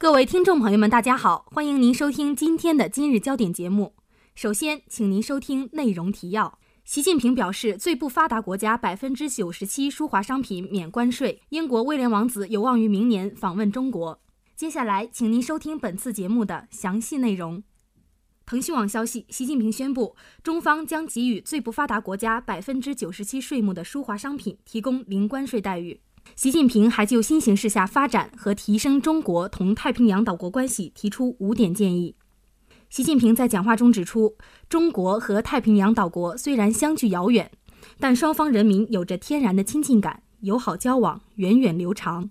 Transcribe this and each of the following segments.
各位听众朋友们，大家好，欢迎您收听今天的今日焦点节目。首先，请您收听内容提要：习近平表示，最不发达国家百分之九十七输华商品免关税。英国威廉王子有望于明年访问中国。接下来，请您收听本次节目的详细内容。腾讯网消息，习近平宣布，中方将给予最不发达国家百分之九十七税目的输华商品提供零关税待遇。习近平还就新形势下发展和提升中国同太平洋岛国关系提出五点建议。习近平在讲话中指出，中国和太平洋岛国虽然相距遥远，但双方人民有着天然的亲近感，友好交往源远流长。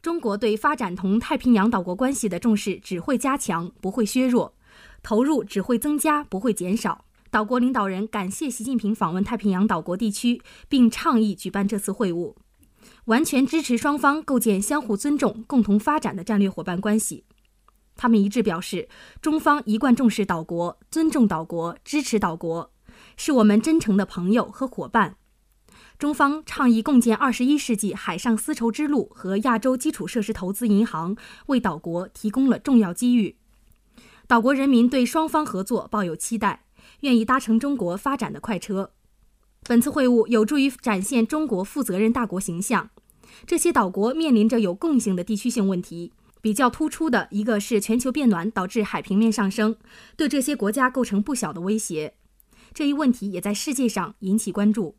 中国对发展同太平洋岛国关系的重视只会加强，不会削弱；投入只会增加，不会减少。岛国领导人感谢习近平访问太平洋岛国地区，并倡议举办这次会晤。完全支持双方构建相互尊重、共同发展的战略伙伴关系。他们一致表示，中方一贯重视岛国、尊重岛国、支持岛国，是我们真诚的朋友和伙伴。中方倡议共建二十一世纪海上丝绸之路和亚洲基础设施投资银行，为岛国提供了重要机遇。岛国人民对双方合作抱有期待，愿意搭乘中国发展的快车。本次会晤有助于展现中国负责任大国形象。这些岛国面临着有共性的地区性问题，比较突出的一个是全球变暖导致海平面上升，对这些国家构成不小的威胁。这一问题也在世界上引起关注。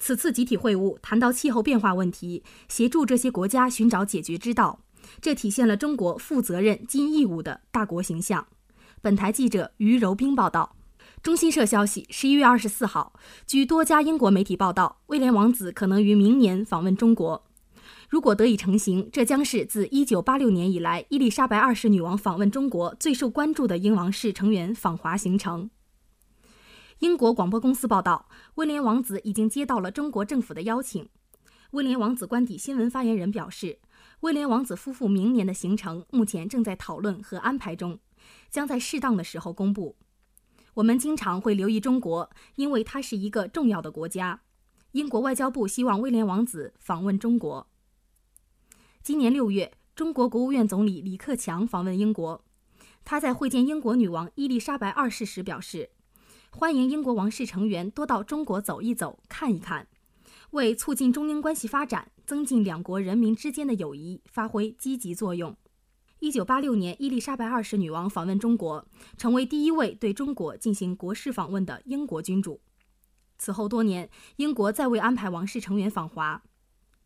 此次集体会晤谈到气候变化问题，协助这些国家寻找解决之道，这体现了中国负责任尽义务的大国形象。本台记者于柔冰报道。中新社消息，十一月二十四号，据多家英国媒体报道，威廉王子可能于明年访问中国。如果得以成行，这将是自一九八六年以来伊丽莎白二世女王访问中国最受关注的英王室成员访华行程。英国广播公司报道，威廉王子已经接到了中国政府的邀请。威廉王子官邸新闻发言人表示，威廉王子夫妇明年的行程目前正在讨论和安排中，将在适当的时候公布。我们经常会留意中国，因为它是一个重要的国家。英国外交部希望威廉王子访问中国。今年六月，中国国务院总理李克强访问英国。他在会见英国女王伊丽莎白二世时表示，欢迎英国王室成员多到中国走一走、看一看，为促进中英关系发展、增进两国人民之间的友谊发挥积极作用。一九八六年，伊丽莎白二世女王访问中国，成为第一位对中国进行国事访问的英国君主。此后多年，英国再未安排王室成员访华。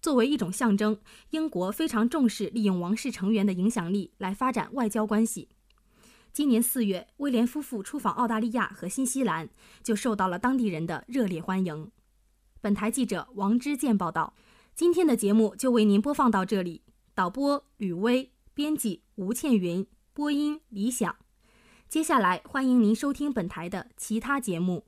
作为一种象征，英国非常重视利用王室成员的影响力来发展外交关系。今年四月，威廉夫妇出访澳大利亚和新西兰，就受到了当地人的热烈欢迎。本台记者王之健报道。今天的节目就为您播放到这里。导播吕薇。编辑吴倩云，播音李想。接下来欢迎您收听本台的其他节目。